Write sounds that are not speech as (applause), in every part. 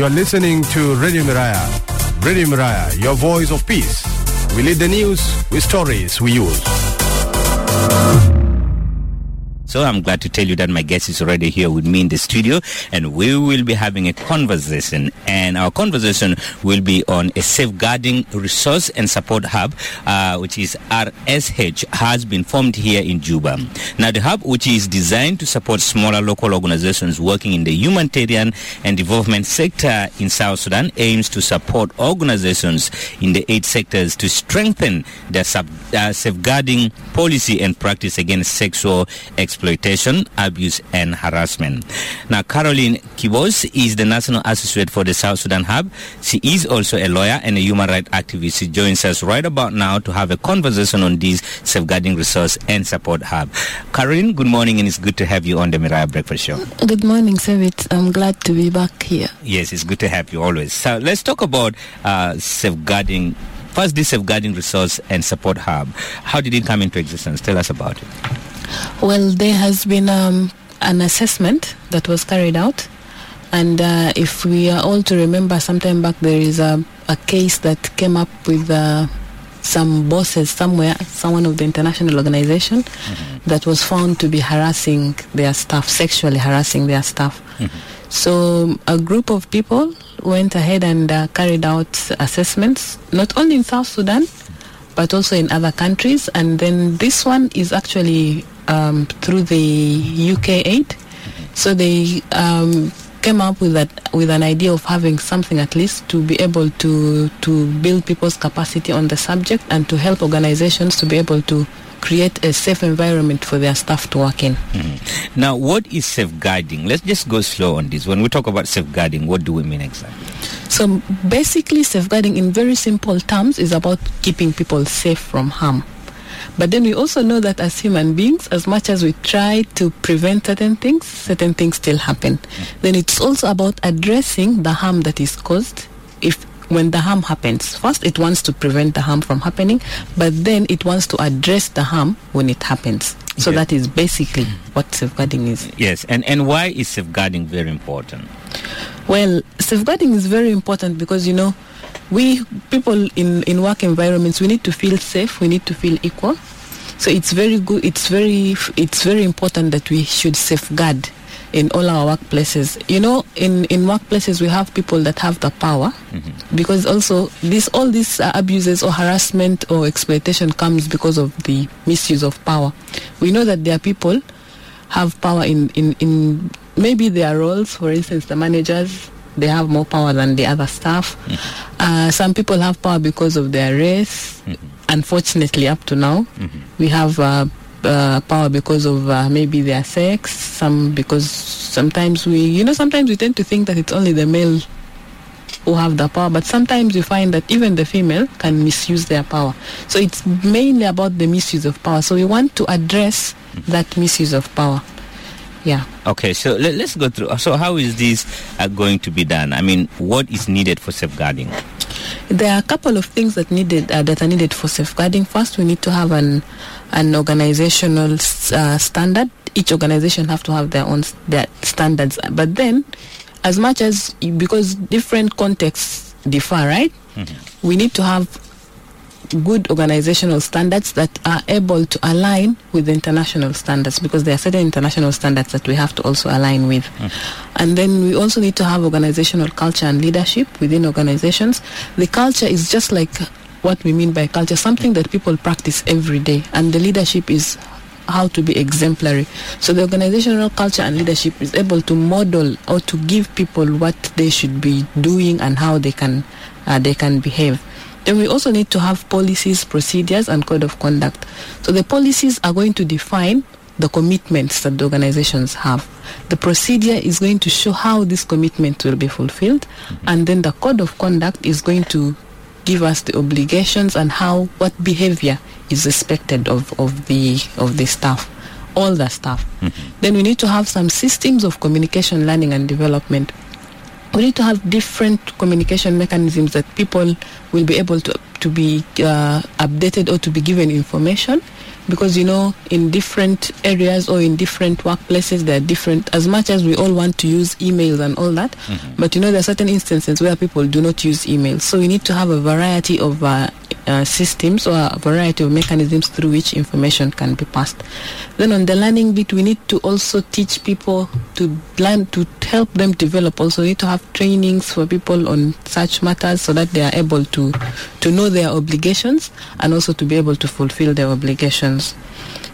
You are listening to Radio Miraya. Radio Miraya, your voice of peace. We lead the news with stories we use. So I'm glad to tell you that my guest is already here with me in the studio and we will be having a conversation and our conversation will be on a safeguarding resource and support hub uh, which is RSH has been formed here in Juba. Now the hub which is designed to support smaller local organizations working in the humanitarian and development sector in South Sudan aims to support organizations in the eight sectors to strengthen their sub, uh, safeguarding policy and practice against sexual exploitation exploitation, abuse, and harassment. Now, Caroline Kibos is the National Associate for the South Sudan Hub. She is also a lawyer and a human rights activist. She joins us right about now to have a conversation on this Safeguarding Resource and Support Hub. Caroline, good morning, and it's good to have you on the Miraya Breakfast Show. Good morning, Sebit. I'm glad to be back here. Yes, it's good to have you always. So let's talk about uh, safeguarding First, this safeguarding resource and support hub. How did it come into existence? Tell us about it. Well, there has been um, an assessment that was carried out, and uh, if we are all to remember, sometime back there is a, a case that came up with uh, some bosses somewhere, someone of the international organization, mm-hmm. that was found to be harassing their staff, sexually harassing their staff. Mm-hmm. So a group of people went ahead and uh, carried out assessments, not only in South Sudan, but also in other countries. And then this one is actually um, through the UK aid. So they um, came up with that with an idea of having something at least to be able to to build people's capacity on the subject and to help organizations to be able to create a safe environment for their staff to work in. Mm-hmm. Now, what is safeguarding? Let's just go slow on this. When we talk about safeguarding, what do we mean exactly? So, basically, safeguarding in very simple terms is about keeping people safe from harm. But then we also know that as human beings, as much as we try to prevent certain things, certain things still happen. Then it's also about addressing the harm that is caused if when the harm happens. First, it wants to prevent the harm from happening, but then it wants to address the harm when it happens. So that is basically what safeguarding is. Yes, and, and why is safeguarding very important? Well, safeguarding is very important because, you know, we people in, in work environments, we need to feel safe, we need to feel equal. So it's very good, it's very, it's very important that we should safeguard in all our workplaces. You know, in, in workplaces we have people that have the power mm-hmm. because also this all these uh, abuses or harassment or exploitation comes because of the misuse of power. We know that there are people have power in, in, in maybe their roles, for instance, the managers, they have more power than the other staff. Mm-hmm. Uh, some people have power because of their race. Mm-hmm. Unfortunately, up to now, we have uh, uh, power because of uh, maybe their sex, some because sometimes we, you know, sometimes we tend to think that it's only the male who have the power, but sometimes you find that even the female can misuse their power. So it's mainly about the misuse of power. So we want to address that misuse of power. Yeah. Okay, so let, us go through. So, how is this uh, going to be done? I mean, what is needed for safeguarding? There are a couple of things that needed uh, that are needed for safeguarding. First, we need to have an an organizational uh, standard. Each organization have to have their own their standards. But then, as much as because different contexts differ, right? Mm-hmm. We need to have good organizational standards that are able to align with international standards because there are certain international standards that we have to also align with. Mm. And then we also need to have organizational culture and leadership within organizations. The culture is just like what we mean by culture, something that people practice every day, and the leadership is how to be exemplary. So the organizational culture and leadership is able to model or to give people what they should be doing and how they can uh, they can behave. Then we also need to have policies, procedures, and code of conduct. So the policies are going to define the commitments that the organizations have. The procedure is going to show how this commitment will be fulfilled, mm-hmm. and then the code of conduct is going to give us the obligations and how what behavior is expected of, of the of the staff all the staff mm-hmm. then we need to have some systems of communication learning and development we need to have different communication mechanisms that people will be able to to be uh, updated or to be given information because you know in different areas or in different workplaces there are different as much as we all want to use emails and all that but you know there are certain instances where people do not use emails. So we need to have a variety of uh, uh, systems or a variety of mechanisms through which information can be passed. Then on the learning bit we need to also teach people to learn to help them develop. Also we need to have trainings for people on such matters so that they are able to to know their obligations and also to be able to fulfill their obligations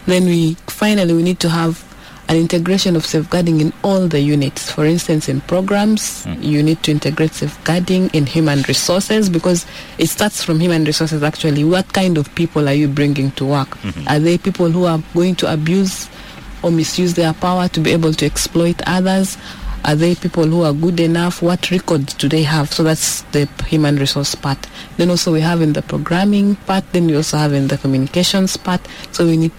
then we finally we need to have an integration of safeguarding in all the units. For instance, in programs, mm. you need to integrate safeguarding in human resources because it starts from human resources actually. What kind of people are you bringing to work? Mm-hmm. Are they people who are going to abuse or misuse their power to be able to exploit others? Are they people who are good enough? What records do they have? So that's the human resource part. Then also we have in the programming part, then we also have in the communications part. So we need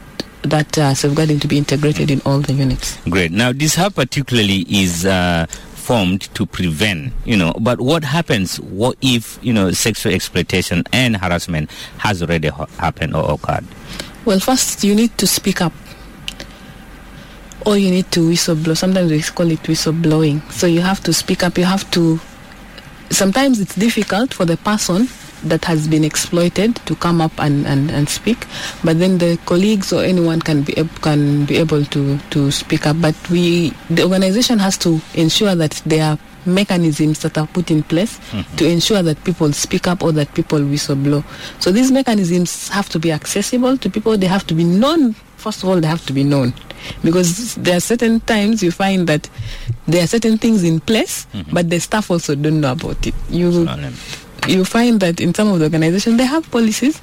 that uh, safeguarding to be integrated in all the units. Great. Now, this hub particularly is uh, formed to prevent, you know, but what happens what if, you know, sexual exploitation and harassment has already ha- happened or occurred? Well, first you need to speak up. Or you need to whistleblow. Sometimes we call it whistleblowing. So you have to speak up. You have to. Sometimes it's difficult for the person that has been exploited to come up and, and, and speak, but then the colleagues or anyone can be can be able to, to speak up. But we the organization has to ensure that there are mechanisms that are put in place mm-hmm. to ensure that people speak up or that people whistleblow. So these mechanisms have to be accessible to people. They have to be known. First of all, they have to be known because there are certain times you find that there are certain things in place, but the staff also don't know about it. You you find that in some of the organizations they have policies,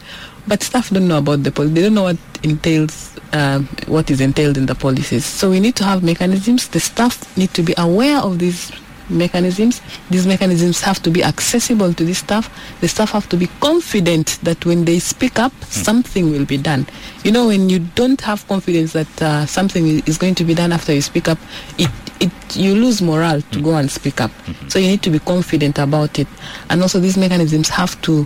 but staff don't know about the policy. They don't know what entails, um, what is entailed in the policies. So we need to have mechanisms. The staff need to be aware of these mechanisms. These mechanisms have to be accessible to the staff. The staff have to be confident that when they speak up, something will be done. You know, when you don't have confidence that uh, something is going to be done after you speak up, it it you lose morale to go and speak up. So you need to be confident about it, and also these mechanisms have to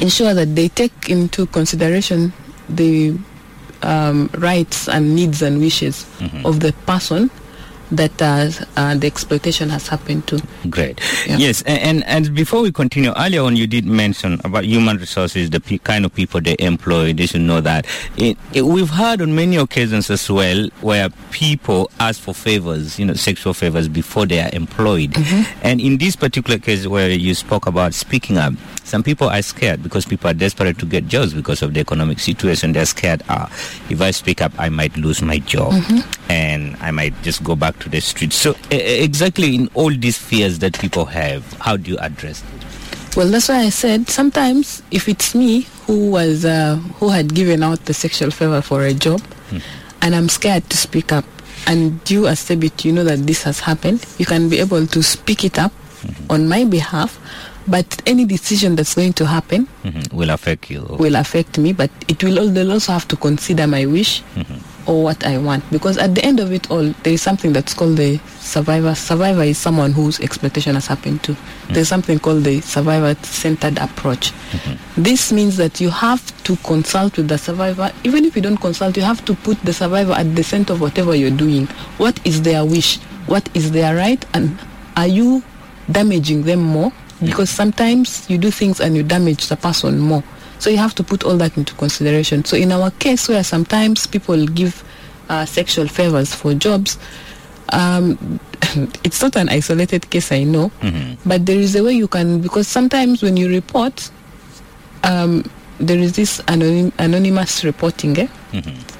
ensure that they take into consideration the um, rights and needs and wishes of the person that uh, uh, the exploitation has happened to. Great. Yeah. Yes, and, and before we continue, earlier on you did mention about human resources, the pe- kind of people they employ. They should know that. It, it, we've heard on many occasions as well where people ask for favors, you know, sexual favors before they are employed. And in this particular case where you spoke about speaking up, some people are scared because people are desperate to get jobs because of the economic situation. They're scared, ah, if I speak up, I might lose my job and I might just go back to the streets. So, exactly in all these fears that people have, how do you address it? Well, that's why I said sometimes if it's me who was uh, who had given out the sexual favor for a job, and I'm scared to speak up, and you as Sebit, you know that this has happened, you can be able to speak it up on my behalf. But any decision that's going to happen Mhm, Will affect you. will affect me, but it will they'll also have to consider my wish or what I want. Because at the end of it all, there is something that's called the survivor. Survivor is someone whose exploitation has happened to. Mm. There's something called the survivor-centered approach. Mm-hmm. This means that you have to consult with the survivor. Even if you don't consult, you have to put the survivor at the center of whatever you're doing. What is their wish? What is their right? And are you damaging them more? Because sometimes you do things and you damage the person more. So you have to put all that into consideration. So in our case, where sometimes people give uh, sexual favors for jobs, um, (laughs) it's not an isolated case, I know, but there is a way you can because sometimes when you report, um, there is this anonym, anonymous reporting. Eh?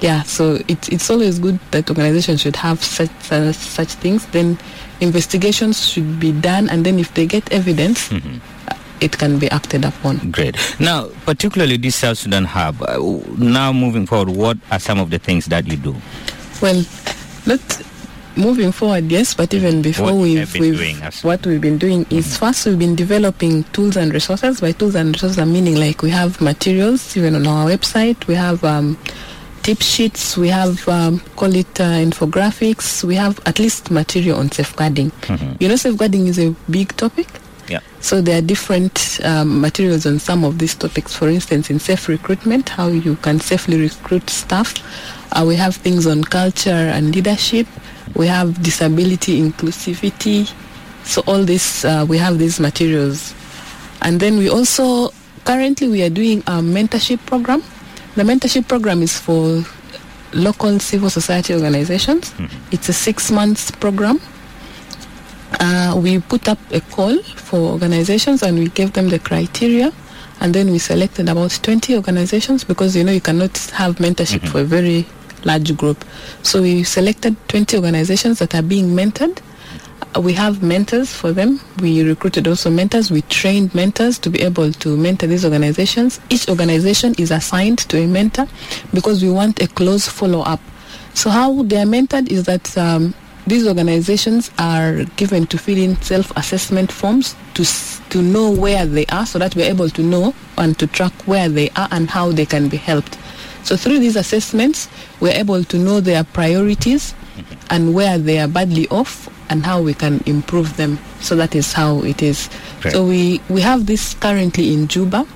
Yeah, so it's it's always good that organizations should have such uh, such things. Then investigations should be done, and then if they get evidence, uh, it can be acted upon. Great. Now, particularly this South Sudan hub, uh, now moving forward, what are some of the things that you do? Well, not moving forward, yes, but even before What we've, been we've doing what we've been doing is first we've been developing tools and resources. By tools and resources, I'm meaning like we have materials even on our website. We have um, tip sheets. We have um, call it uh, infographics. We have at least material on safeguarding. You know, safeguarding is a big topic. Yeah. So there are different um, materials on some of these topics. For instance, in safe recruitment, how you can safely recruit staff. Uh, we have things on culture and leadership. We have disability inclusivity. So all this, uh, we have these materials. And then we also, currently we are doing a mentorship program. The mentorship program is for local civil society organizations. It's a six months program. Uh, we put up a call for organizations and we gave them the criteria. And then we selected about 20 organizations because you know you cannot have mentorship for a very large group. So we selected 20 organizations that are being mentored. Uh, we have mentors for them. We recruited also mentors. We trained mentors to be able to mentor these organizations. Each organization is assigned to a mentor because we want a close follow-up. So how they are mentored is that um, these organizations are given to fill in self-assessment forms to to know where they are so that we're able to know and to track where they are and how they can be helped. So through these assessments we're able to know their priorities and where they are badly off and how we can improve them. So that is how it is. Great. so we we have this currently in juba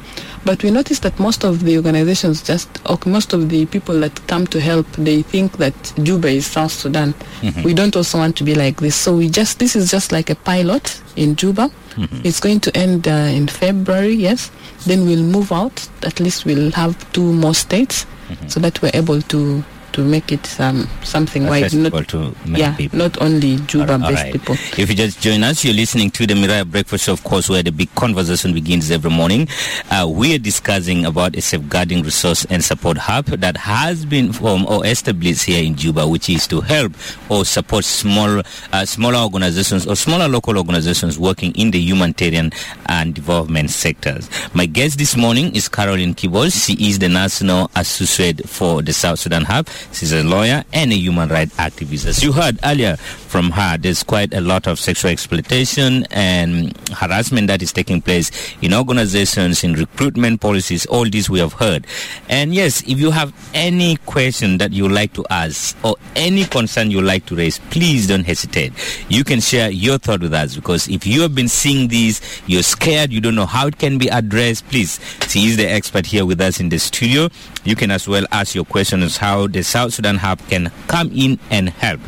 but we noticed that most of the organizations just or most of the people that come to help they think that juba is south sudan. Mm-hmm. We don't also want to be like this. So we just this is just like a pilot in juba. Mm-hmm. It's going to end uh, in february yes. Then we'll move out. At least we'll have two more states mm-hmm. so that we're able to to make it um, something wide not to yeah people. not only juba All based right. people If you just join us, you're listening to the Miraya Breakfast Show, of course, where the big conversation begins every morning. Uh, we are discussing about a safeguarding resource and support hub that has been formed or established here in Juba, which is to help or support small, uh, smaller organizations or smaller local organizations working in the humanitarian and development sectors. My guest this morning is Caroline Kibos. She is the national associate for the South Sudan Hub. She's a lawyer and a human rights activist. As you heard earlier from her, there's quite a lot of sexual exploitation and harassment that is taking place in organizations, in recruitment policies. All this we have heard. And yes, if you have any question that you would like to ask or any concern you would like to raise, please don't hesitate. You can share your thought with us because if you have been seeing these, you're scared, you don't know how it can be addressed, please. She is the expert here with us in the studio. You can as well ask your questions how the South Sudan Hub can come in and help.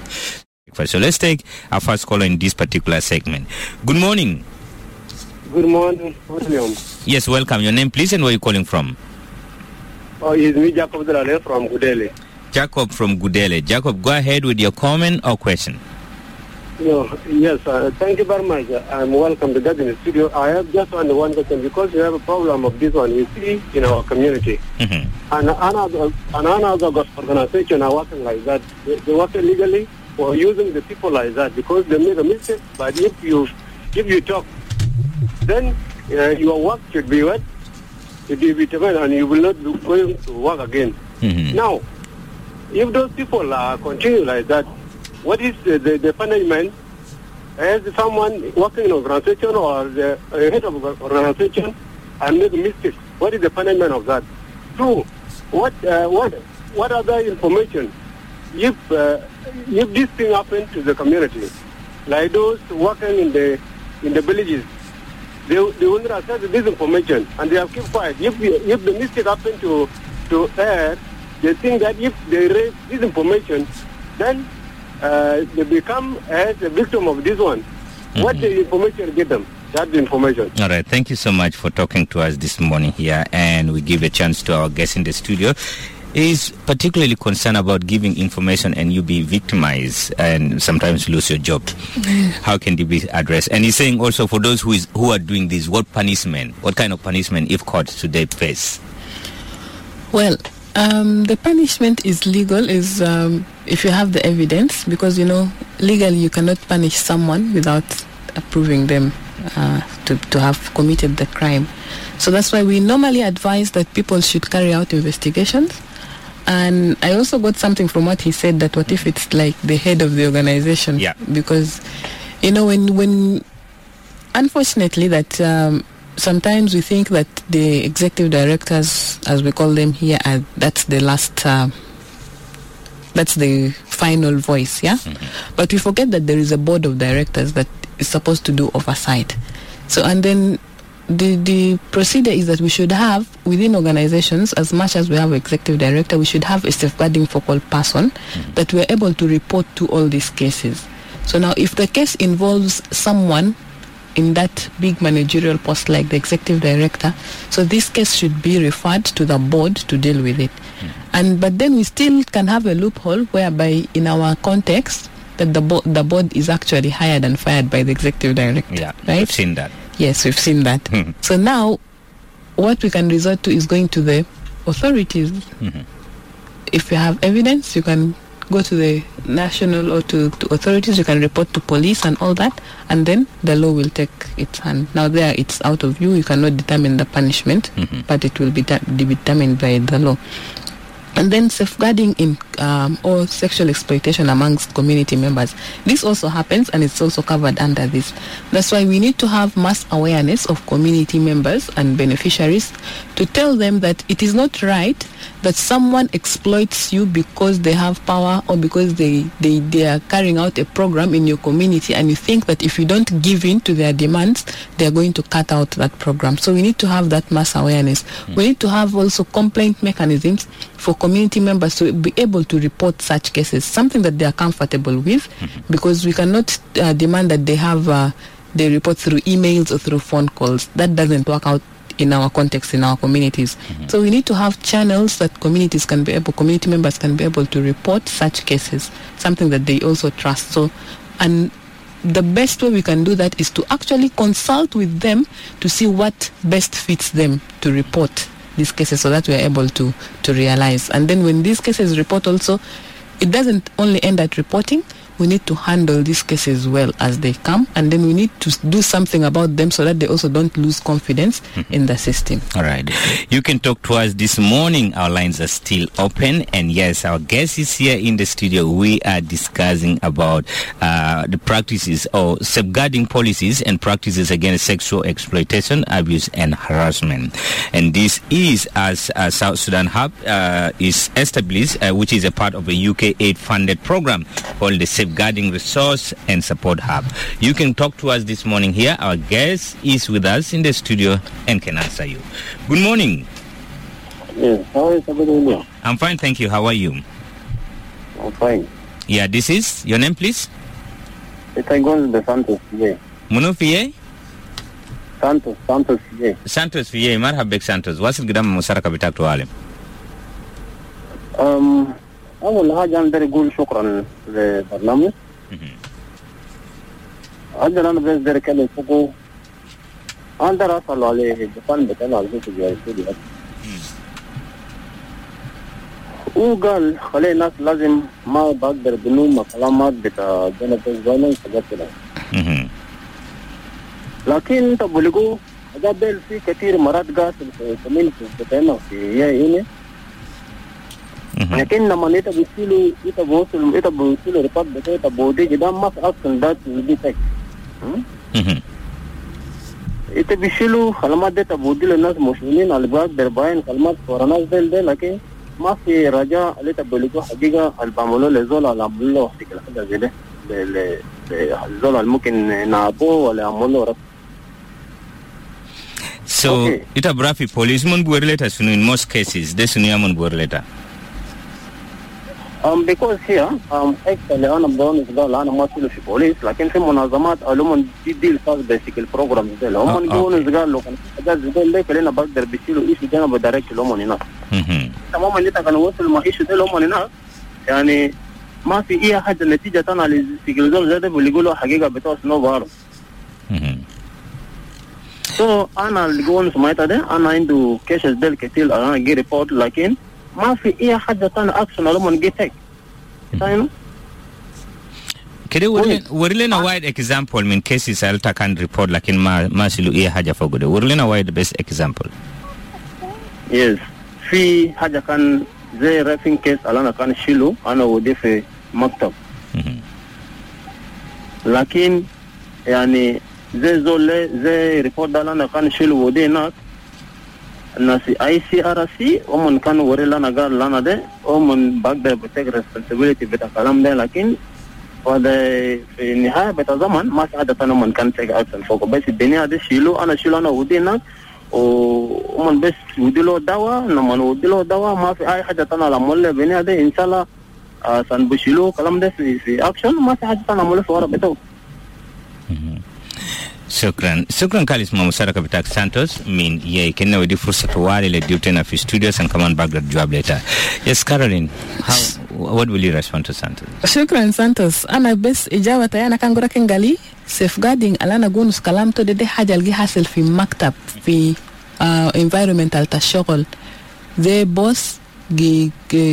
So let's take our first caller in this particular segment. Good morning. Good morning, William. Yes, welcome. Your name, please, and where are you calling from? Oh, it's me, Jacob Dalale from Gudele. Jacob from Gudele. Jacob, go ahead with your comment or question. No, yes, uh, thank you very much. I'm welcome to that in the studio. I have just one, one question because we have a problem of this one. We see in our community. Mhm. And another, and another organization are working like that. They, they work illegally or using the people like that because they make a mistake. But if you if you talk, then uh, your work should be what? Should be determined and you will not be going to work again. Mhm. Now, if those people uh, continue like that, what is the, the, the punishment? As someone working in organization or the head of an organization and make mistake, what is the punishment of that? Two, what uh, what what other information if uh, if this thing happen to the community, like those working in the in the villages, they they will not accept this information and they have kept quiet. If if the mistake happen to to air, they think that if they raise this information, then uh, they become as a victim of this one. What the information get them? That's the information. All right. Thank you so much for talking to us this morning here. And we give a chance to our guest in the studio. Is particularly concerned about giving information and you be victimized and sometimes lose your job. (laughs) How can it be addressed? And he's saying also for those who is who are doing this, what punishment, what kind of punishment, if caught, should they face? Well, um, the punishment is legal is um, if you have the evidence because you know legally you cannot punish someone without approving them uh, to, to have committed the crime. So that's why we normally advise that people should carry out investigations. And I also got something from what he said that what if it's like the head of the organization? Yeah. Because, you know, when when unfortunately that um, sometimes we think that the executive directors, as we call them here, are that's the last. Uh, that's the final voice, yeah. But we forget that there is a board of directors that is supposed to do oversight. So and then the the procedure is that we should have within organizations as much as we have executive director we should have a safeguarding focal person that we're able to report to all these cases so now if the case involves someone in that big managerial post like the executive director so this case should be referred to the board to deal with it and but then we still can have a loophole whereby in our context that the, bo- the board is actually hired and fired by the executive director Yeah, right I've seen that. Yes, we've seen that. Mhm. So now, what we can resort to is going to the authorities. Mhm. If you have evidence, you can go to the national or to, to authorities. You can report to police and all that, and then the law will take its hand. Now there, it's out of you. You cannot determine the punishment, Mhm. but it will be de- be determined by the law. And then safeguarding in um, or sexual exploitation amongst community members. This also happens and it's also covered under this. That's why we need to have mass awareness of community members and beneficiaries to tell them that it is not right that someone exploits you because they have power or because they, they, they are carrying out a program in your community and you think that if you don't give in to their demands, they are going to cut out that program. So we need to have that mass awareness. We need to have also complaint mechanisms for community members to be able to report such cases, something that they are comfortable with, because we cannot uh, demand that they have uh, they report through emails or through phone calls. That doesn't work out in our context in our communities. Mm-hmm. So we need to have channels that communities can be able, community members can be able to report such cases, something that they also trust. So, and the best way we can do that is to actually consult with them to see what best fits them to report these cases so that we are able to to realize and then when these cases report also it doesn't only end at reporting we need to handle these cases well as they come and then we need to do something about them so that they also don't lose confidence in the system All right. You can talk to us this morning. Our lines are still open. And yes, our guest is here in the studio. We are discussing about uh, the practices or safeguarding policies and practices against sexual exploitation, abuse, and harassment. And this is as uh, South Sudan Hub uh, is established, uh, which is a part of a UK aid funded program called the Safeguarding Resource and Support Hub. You can talk to us this morning here. Our guest is with us in the studio and can answer you. Good morning. Yes, how is everything? I'm fine, thank you. How are you? I'm fine. Yeah, this is your name, please. It's to the Santos today. Muno? Santos, Santos today. Santos Fiye, marhabek Santos. Wasil gidam musaraka bitak tuwale. Um, اول حاجة أنا بدي أقول شكرا للبرنامج أقدر أنا بس بدي اكلم فوقه أقدر اسال عليه الدخان بتاعنا على فكره يا سيدي هو قال خلي الناس لازم ما بقدر بنوم كلامات بتاع جنب الزمن حاجات كده لكن انت بقول هذا بيل في كثير مرات قاتل في كمين في بتاعنا في هنا لكن لما انت بتشيلوا انت بوصل انت بتشيلوا ريبورت بتاعت بودي قدام ما في اصلا ذات بيتك Mhm. انت بيشيلوا كلمات دي تبودي للناس مسؤولين على بعض بربعين كلمات ورا ناس ديل دي لكن ما في رجاء اللي تبلغوا حقيقة اللي بعملوا لزول اللي عملوا له حقيقة حاجة زي ده ل- ل- للزول اللي ممكن نعبوه ولا يعملوا له رفض So, Okay. ita brafi police mun buwar letter sunu in most cases. They sunu ya mun buwar letter. Um, because here, um, actually أنا بقول قال أنا ما أشيله في بوليس لكن في منظمات علوم دي دي خاص بيسك البروجرام ده آه، هم أوكي. قال لو كان زي ده اللي كلنا بقدر بيشيلوا إيش ده أنا بدرك لهم هناك Mhm. تماما اللي كانوا وصلوا مع إيش ده لهم هناك يعني ما في أي حاجة نتيجة أنا لسيكلزول زي ده اللي يقولوا حقيقة بتوع سنو بارو Mhm. سو أنا اللي قولوا سمعتها ده أنا عنده كيسز ده كتير أنا جي ريبورت لكن ما في أي حاجة تانية أكشن علوم جي تك فاهم؟ Kede Wait. wurin wurin na wide example min cases alta kan report lakin ma ma silu iya haja fagude. Wurin na wide best example. يس في حاجة كان زي رافين كيس اللي أنا كان شيله أنا ودي في مكتب Mhm. لكن يعني زي زول زي ريبورت ده اللي أنا كان شيله ودي هناك الناس اي سي ار سي هم كانوا وري لنا قال لنا ده هم بقدر بتك ريسبونسبيلتي بتاع الكلام ده لكن وهذا في النهايه بتزمن ما في عاده من كان تيجي اكشن فوق بس الدنيا دي شيلو انا شيلو انا ودي هناك ومن بس ودي له دواء لما ودي له دواء ما في اي حاجه ثانيه لما ولا الدنيا دي ان شاء الله آه سنبشيلو كلام ده في في اكشن ما في حاجه ثانيه ولا في ورا بتاعه Shukran. Shukran Kalis Mamusaraka kapitak Santos. min yeah, kenna wedi fursa to Satawari, le turn off studios and command back that job later. Yes, Caroline, how, what will you respond to Santos? shukran santos ana bes ijawa tayana kangura kengali safeguarding alana gunus kalam to dede haja algi hasil fi maktab fi uh, environmental ta shogol The boss gi, gi,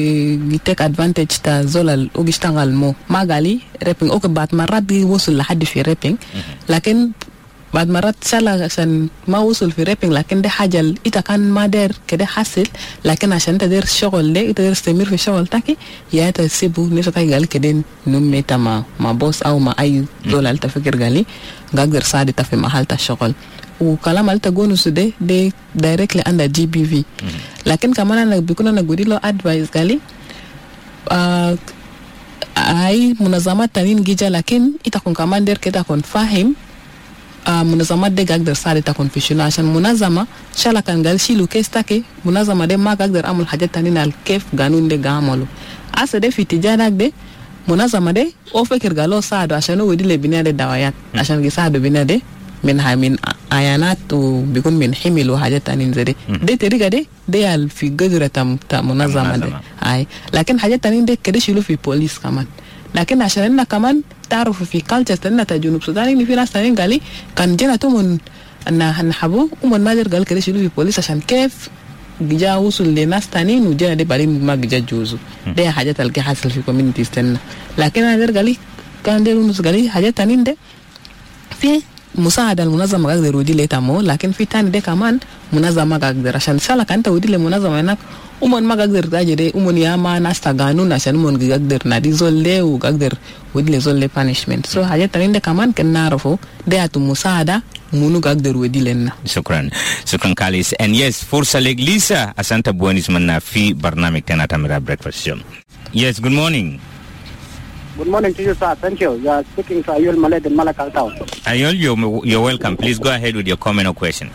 gi take advantage ta zolal o gishtangal mo magali rapping ok bat marat gi wusul lahadi fi rapping lakin بعد مرات سالا عشان ما وصل في ريبينج لكن ده حاجة إذا كان ما دير كده حاصل لكن عشان تدير شغل الشغل ده انت تستمر في شغل تاكي يا تسيبه. نيشا تاكي قال كده نمي إيه تا ما مع بوس أو ما أي دول انت فكر قالي قادر سادي تفي محل الشغل وكلام اللي تقوله ده دي دايركتلي عند جي بي في لكن كمان أنا بيكون أنا قولي له ادفايس قالي آه منظمات munazama جيجا لكن lakin itakun kaman der ke takun fahim uh, munazama de gagdar sare ta confession عشان munazama shala kan gal shilu kes take munazama de ma gagdar amul hajat tanin al kef ganun de gamolo asa de fitijana de munazama de o fekir galo saado عشان o wedile binade dawayat عشان gi saado binade min ha min ayanat u bikun min himil wa hajat tanin zede de teriga de de al fi gadra tam ta munazama de Munazama. ay lakin hajat tanin de kede shilu fi police kaman لكن عشان إننا كمان تعرفوا في كالتشر تنا تا جنوب السودان إن في ناس تانيين قالي كان جينا تومن أن هنحبو ومن ما در قال كده شيلو في بوليس عشان كيف جا وصل لناس تانيين وجينا دي بعدين ما جا جوزو دي حاجات اللي حاصل في كوميونيتيز تنا لكن أنا در قالي كان دير ونس قالي حاجات تانيين ده في مساعدة المنظمة قادر ودي لي تامو لكن في تاني ده كمان منظمة قادر عشان سالك أنت ودي لمنظمة هناك umon ma gagder daje de umon ya ma nasta ganun عشان umon gagder na di zolle u gagder ودي zolle punishment so haja taninde kaman ken narofo de atu musada munu gagder wedi lenna Shukran. Shukran Kalis. And yes, Fursa Leg Lisa, Asanta Buenis Manna Fi Barnamik Tenatamira Breakfast Show. Yes, good morning. Good morning to you, sir. Thank you. You are speaking to Ayul Maled in Malakal town. Ayol, you're, you're welcome. Please go ahead with your comment or question.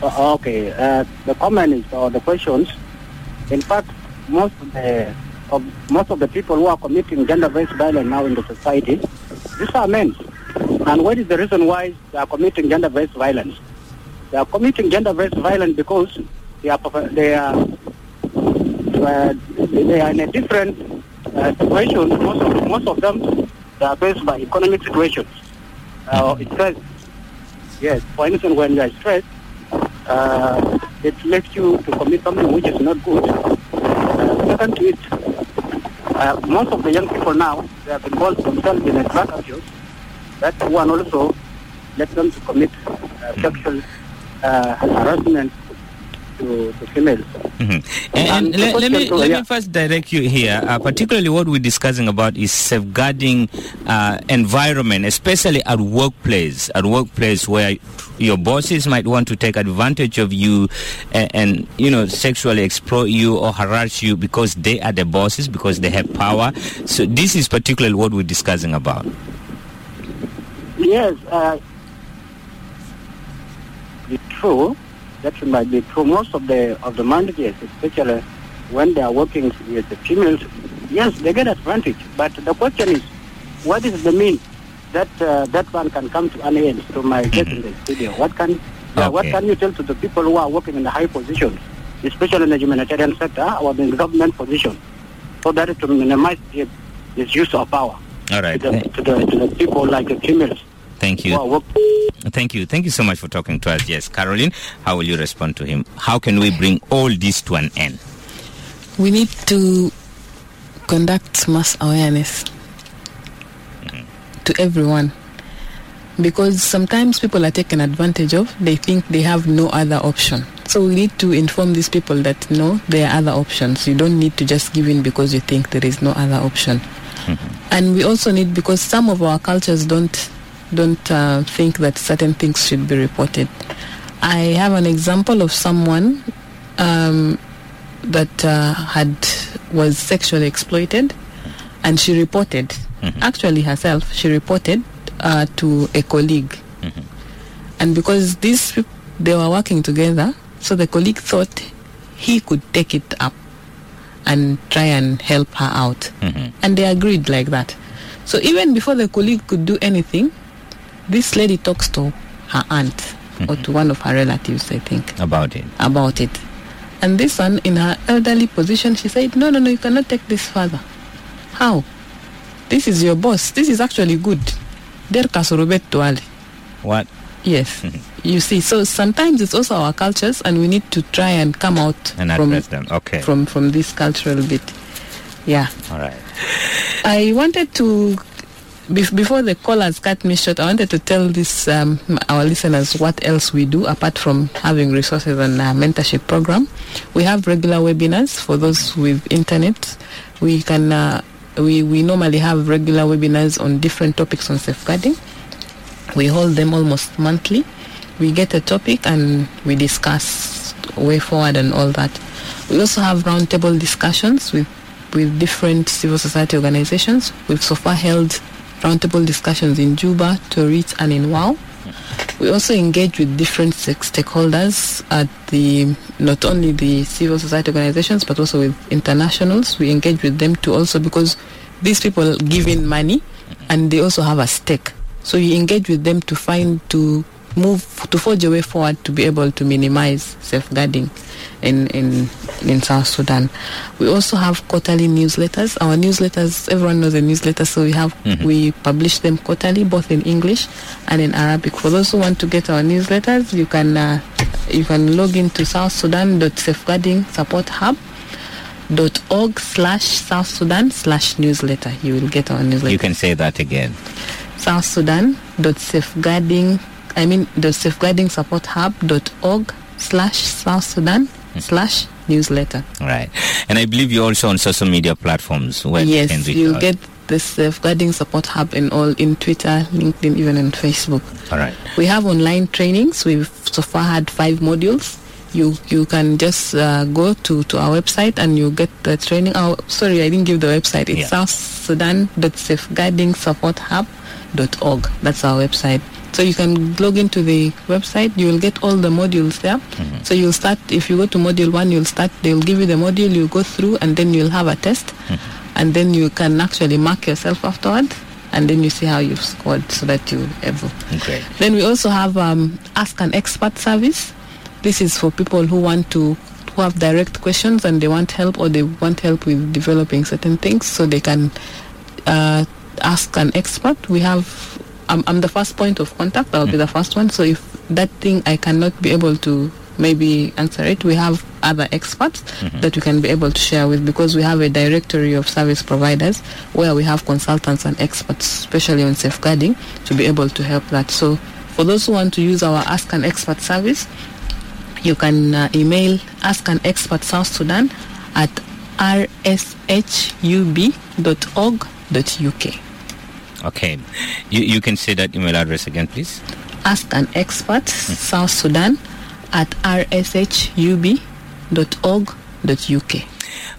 Uh, okay. Uh, the comment is or the questions. In fact, most of the of most of the people who are committing gender-based violence now in the society, these are men. And what is the reason why they are committing gender-based violence? They are committing gender-based violence because they are they are uh, they are in a different uh, situation. Most of most of them they are based by economic situations. Uh, stress. Yes. For instance, when you are stressed, uh, it makes you to commit something which is not good. Uh, second to it, uh, most of the young people now, they have involved themselves in a drug abuse. That one also led them to commit uh, sexual uh, harassment to, to females. Mhm. And, And and let, let me to- let yeah. me first direct you here. Uh, particularly, what we're discussing about is safeguarding uh, environment, especially at workplace. At workplace, where your bosses might want to take advantage of you and, and you know sexually exploit you or harass you because they are the bosses because they have power. So this is particularly what we're discussing about. Yes, uh, it's true. That might be true. Most of the of the managers, especially when they are working with the females, yes, they get advantage. But the question is, what is the mean that uh, that one can come to an end? To my guest in the studio, what can uh, what can you tell to the people who are working in the high positions, especially in the humanitarian sector or in the government position, so that to minimize the use of power All to the, to the, to the people like the females Thank you. are working. Thank you. Thank you so much for talking to us. Yes, Caroline, how will you respond to him? How can we bring all this to an end? we need to conduct mass awareness to everyone because sometimes people are taken advantage of they think they have no other option so we need to inform these people that no there are other options you don't need to just give in because you think there is no other option mm-hmm. and we also need because some of our cultures don't don't uh, think that certain things should be reported i have an example of someone um, that uh, had was sexually exploited and she reported actually herself, she reported uh, to a colleague. And because these they were working together, so the colleague thought he could take it up and try and help her out. And they agreed like that. So even before the colleague could do anything, this lady talks to her aunt or to mm-hmm. one of her relatives, I think About it. about it. And this one, in her elderly position, she said, No, no, no, you cannot take this further. How? This is your boss. This is actually good. Der kasurubet tuale. What? Yes. (laughs) you see, so sometimes it's also our cultures, and we need to try and come out And from, address them. Okay. from, from this cultural bit. Yeah. All right. I wanted to, before the callers cut me short, I wanted to tell this um, our listeners what else we do apart from having resources and a mentorship program. We have regular webinars for those with internet. We can uh, we we normally have regular webinars on different topics on safeguarding. We hold them almost monthly. We get a topic and we discuss way forward and all that. We also have roundtable discussions with with different civil society organizations. We've so far held roundtable discussions in Juba, Torit, and in Wau. We also engage with different stakeholders at the not only the civil society organizations but also with internationals. We engage with them too also because these people give in money and they also have a stake. So you engage with them to find to move to forge a way forward to be able to minimize safeguarding in in in South Sudan. We also have quarterly newsletters. Our newsletters, everyone knows a newsletter, so we have we publish them quarterly, both in English and in Arabic. For those who want to get our newsletters, you can uh, you can log into South Sudan safeguarding support hub dot org slash South Sudan slash newsletter. You will get our newsletter. You can say that again. South Sudan dot safeguarding I mean the safeguarding support hub dot org slash South Sudan slash newsletter. Right. And I believe you're also on social media platforms where you yes, you'll out. get the safeguarding support hub in all in Twitter, LinkedIn, even in Facebook. All right. We have online trainings. We've so far had five modules. You you can just uh, go to, to our website and you get the training. Oh, sorry, I didn't give the website. It's Yeah. South Sudan Safeguarding Support Hub org. That's our website. So you can log into the website. You will get all the modules there. So you'll start if you go to module one. You'll start. They'll give you the module. You go through, and then you'll have a test, and then you can actually mark yourself afterward, and then you see how you've scored, so that you're able. Great. Then we also have um, Ask an Expert service. This is for people who want to who have direct questions and they want help or they want help with developing certain things, so they can uh, ask an expert. We have. I'm, I'm the first point of contact. I'll be the first one. So if that thing I cannot be able to maybe answer it, we have other experts that we can be able to share with because we have a directory of service providers where we have consultants and experts, especially on safeguarding, to be able to help that. So for those who want to use our Ask an Expert service, you can uh, email Ask an Expert South Sudan at rshub.org.uk. Okay. You, you can say that email address again, please. Ask an Expert hmm. South Sudan at rshub.org.uk.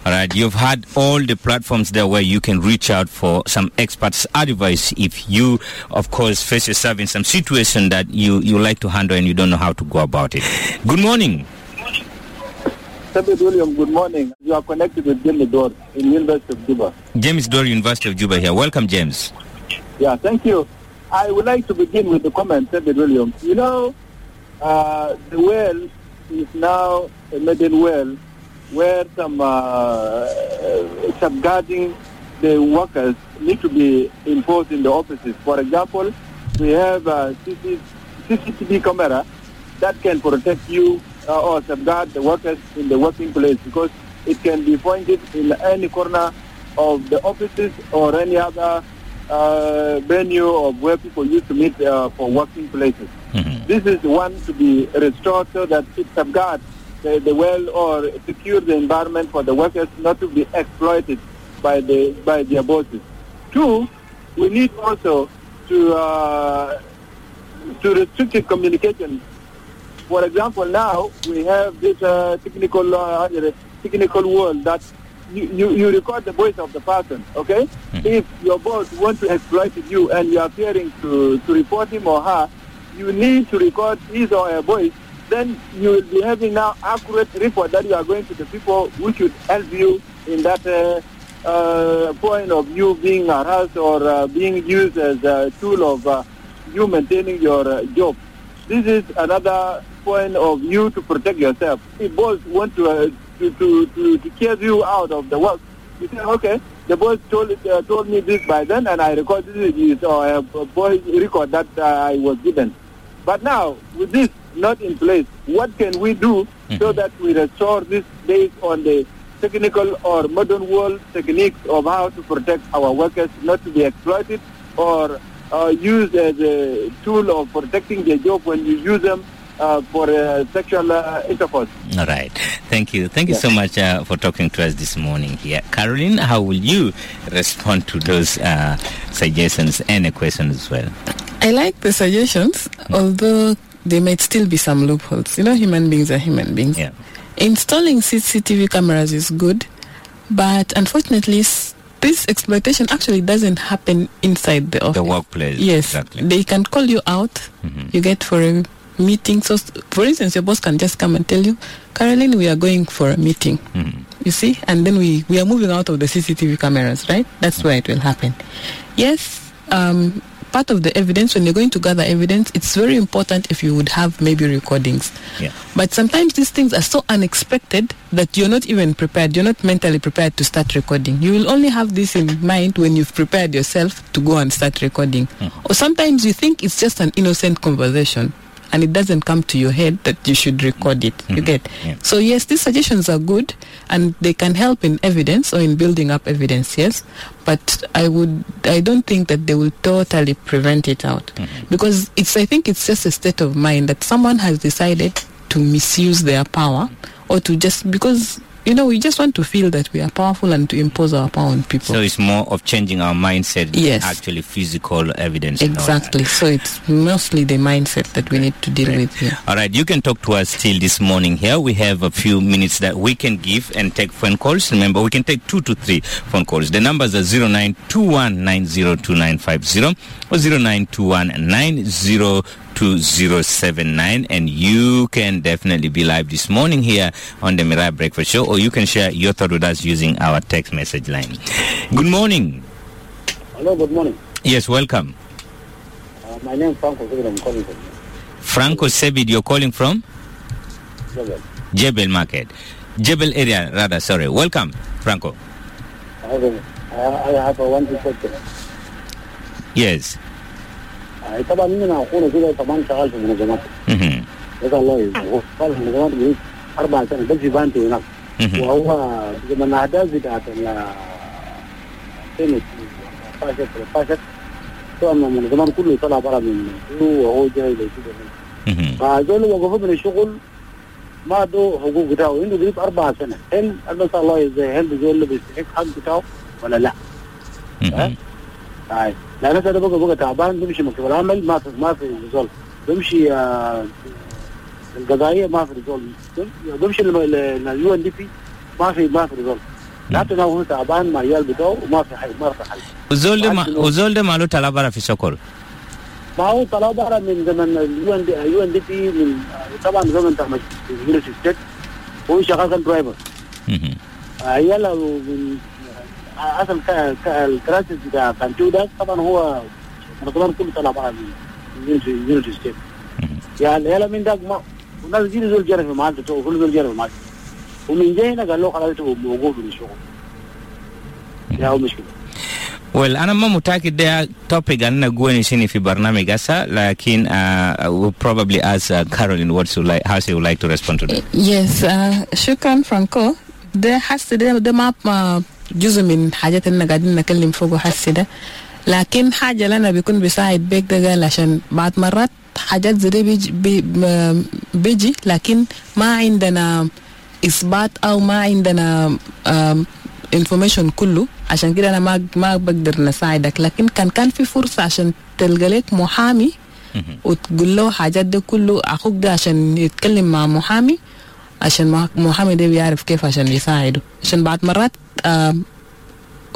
All right. You've had all the platforms there where you can reach out for some experts' advice if you, of course, face yourself in some situation that you, you like to handle and you don't know how to go about it. Good morning. David William, good morning. You are connected with Jimmy Dor in University of Juba. James Dore, University of Juba here. Welcome, James. Yeah, thank you. I would like to begin with the comment, David Williams. You know, uh, the well is now a maiden well where some uh, safeguarding the workers need to be imposed in the offices. For example, we have a CC CCTV camera that can protect you uh, or safeguard the workers in the working place because it can be pointed in any corner of the offices or any other uh, venue of where people used to meet uh, for working places. Mhm. This is one to be restored so that it safeguards the, the well or secure the environment for the workers not to be exploited by the by their bosses. Two, we need also to uh, to restrict the communication. For example, now we have this uh, technical uh, technical world that you, you, record the voice of the person, okay? If your boss wants to exploit you and you are fearing to, to report him or her, you need to record his or her voice. Then you will be having now accurate report that you are going to the people who should help you in that uh, uh, point of you being harassed or uh, being used as a tool of uh, you maintaining your uh, job. This is another point of you to protect yourself. If boss want to, uh, to, to, to, to chase you out of the work, you say, okay, the boss told, uh, told me this by then and I recorded this or a boy record that uh, I was given. But now, with this not in place, what can we do so that we restore this based on the technical or modern world techniques of how to protect our workers not to be exploited or uh, used as a tool of protecting their job when you use them uh, for uh, sexual uh, intercourse. All right. Thank you. Thank you so much uh, for talking to us this morning here. Caroline, how will you respond to those uh, suggestions and a question as well? I like the suggestions, although there might still be some loopholes. You know, human beings are human beings. Yeah. Installing CCTV cameras is good, but unfortunately, this exploitation actually doesn't happen inside the office. The workplace. Yes, Exactly. they can call you out. You get for a meeting. So, for instance, your boss can just come and tell you, Caroline, we are going for a meeting. Mhm. You see, and then we we are moving out of the CCTV cameras, right? That's where it will happen. Yes, um, part of the evidence when you're going to gather evidence, it's very important if you would have maybe recordings. Yeah. But sometimes these things are so unexpected that you're not even prepared. You're not mentally prepared to start recording. You will only have this in mind when you've prepared yourself to go and start recording. Or sometimes you think it's just an innocent conversation and it doesn't come to your head that you should record it. You mm-hmm. get? Yeah. So yes, these suggestions are good and they can help in evidence or in building up evidence, yes. But I would I don't think that they will totally prevent it out. Mm-hmm. Because it's I think it's just a state of mind that someone has decided to misuse their power or to just because you know we just want to feel that we are powerful and to impose our power on people. So it's more of changing our mindset than Yes. actually physical evidence. and all that. exactly. So it's mostly the mindset that we need to deal with here. All right, you can talk to us still this morning here. We have a few minutes that we can give and take phone calls. Remember, we can take two to three phone calls. The numbers are 0921902950 or 0921902079. And you can definitely be live this morning here on the Miraya Breakfast Show or you can share your thought with us using our text message line. Good morning. Hello, good morning. Yes, welcome. Uh, my name is Franco Zubin. I'm calling from Franco Sebid, you're calling from? Jebel. Jebel Market. Jebel area, rather, sorry. Welcome, Franco. I have a, I I have a one question. Yes. آه، طبعا هنا أخونا كده طبعا شغال في منظمات. Mhm. جزاه الله يجزاه شغال في منظمات بقيت أربع سنين بس في بانتو هناك. وهو من الاهداف بتاعت ال 2013 13 طبعا المنظمات كله طلع برا من هو وهو جاي زي كده. فدول وقفوا من الشغل ما ادوا حقوق بتاعه. عنده قريب أربع سنة. هل بس الله يجزاه هل اللي بيستحق حق بتاعه ولا لا؟ Mhm. هاي لأن هذا بقى بقى تعبان بيمشي مكتب العمل ما في ما في ريزولف بيمشي آه، القضائيه ما في ريزولف بيمشي اليو ان دي بي ما في ما في ريزولف حتى لو هو تعبان مع العيال بتاعه وما في حل ما في حل Uzolde, ma, uzolde malo talabara fi sokol. ما هو طلب برا من زمن اليو ان دي اليو ان دي بي من آه، طبعا زمن بتاع يونيفرسيتي ستيت هو شغال كان درايفر Mhm. عيال من آه، اصلا ك- ك- الكراسي بتاع كانتو ده طبعا هو منظمان كله طلع برا من يونيفرسيتي ستيت يا العيال من ده ما والناس دي زول جرى في معاد تو كل زول جرى في معاد ومن جاي هنا قال له خلاص هو موجود من الشغل يا هو مشكله Well, ana ma mutaki da topic anna gweni shini fi barnamij asa, lakin uh, I will probably ask uh, Caroline what she would like, how she would like to respond to that. Yes, uh, شكرا فرانكو ده حسي ده, ده ما ما جزء من حاجات اللي قاعدين نتكلم فوقه حسي ده. لكن حاجة لنا بيكون بيساعد بيك ده قال عشان بعد مرات حاجات زي دي بيجي, بي بيجي لكن ما عندنا إثبات أو ما عندنا انفورميشن كله. عشان كده أنا ما ما بقدر نساعدك. لكن كان كان في فرصة عشان تلقى لك محامي وتقول له حاجات ده كله أخوك ده عشان يتكلم مع محامي. عشان محامي ده بيعرف كيف عشان يساعده. عشان بعد مرات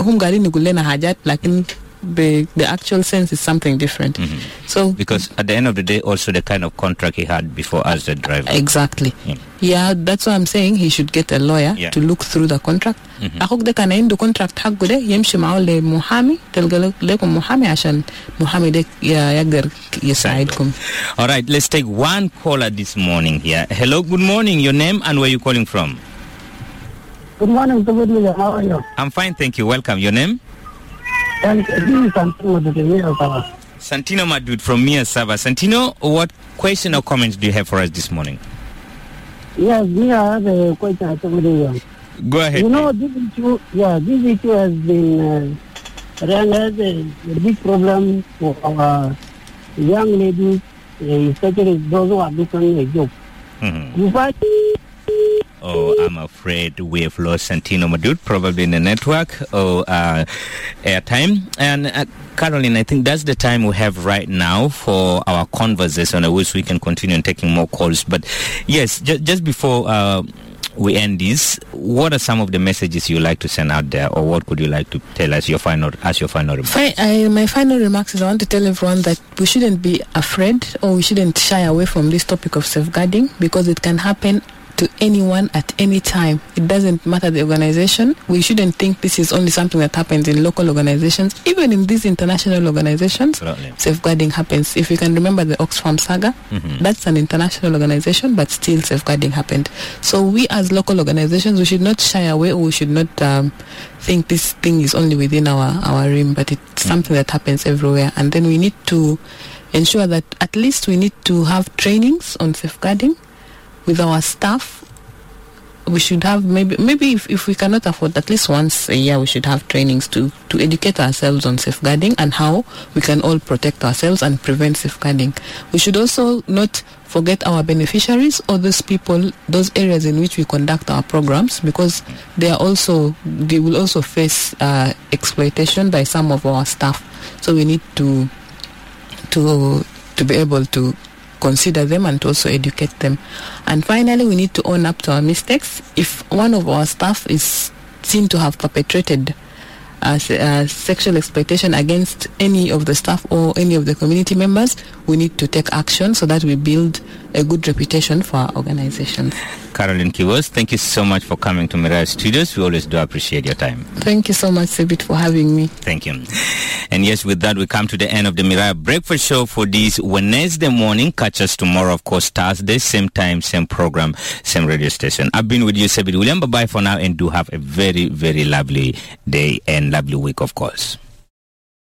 هم قاعدين يقول لنا حاجات لكن the, the actual sense is something different so Because at the end of the day, also the kind of contract he had before as the driver. Exactly. Yeah. Yeah, that's why I'm saying he should get a lawyer Yeah. to look through the contract. أخوك ده كان عنده contract حقه ده يمشي معه لمحامي تلقى لك- لكم محامي عشان محامي ده ي- يقدر يساعدكم. All right, let's take one caller this morning here. Hello, good morning. Your name and where you calling from? Good morning, to good leader. How are you? I'm fine, thank you. Welcome. Your name? And this is something with the mayor power. Santino Madud from Mia Saba. Santino, what question or comments do you have for us this morning? Yes, we have a question. Go ahead. You know, this issue, yeah, this issue has been uh, run as a, a big problem for our young ladies, uh, especially those who are becoming a job. Mhm. Oh, I'm afraid we have lost Santino Madud, probably in the network or uh, airtime. And uh, Caroline, I think that's the time we have right now for our conversation. I wish we can continue taking more calls. But yes, ju- just before uh, we end this, what are some of the messages you like to send out there, or what could you like to tell us your final as your final remarks? I, my final remarks is I want to tell everyone that we shouldn't be afraid or we shouldn't shy away from this topic of safeguarding because it can happen to anyone at any time. It doesn't matter the organization. We shouldn't think this is only something that happens in local organizations. Even in these international organizations, Absolutely. safeguarding happens. If you can remember the Oxfam saga, that's an international organization, but still safeguarding happened. So we as local organizations, we should not shy away or we should not um, think this thing is only within our, our rim, but it's something that happens everywhere. And then we need to ensure that at least we need to have trainings on safeguarding with our staff we should have maybe maybe if, if we cannot afford at least once a year we should have trainings to to educate ourselves on safeguarding and how we can all protect ourselves and prevent safeguarding. We should also not forget our beneficiaries or those people those areas in which we conduct our programs because they are also they will also face uh, exploitation by some of our staff. So we need to to to be able to consider them and also educate them. And finally, we need to own up to our mistakes. If one of our staff is seen to have perpetrated uh, uh, sexual exploitation against any of the staff or any of the community members, we need to take action so that we build a good reputation for our organizations. Caroline Kivos, thank you so much for coming to Miraya Studios. We always do appreciate your time. Thank you so much, Sebit, for having me. Thank you. And yes, with that, we come to the end of the Miraya Breakfast Show for this Wednesday morning. Catch us tomorrow, of course, Thursday, same time, same program, same radio station. I've been with you, Sebit William. Bye-bye for now, and do have a very, very lovely day and lovely week, of course.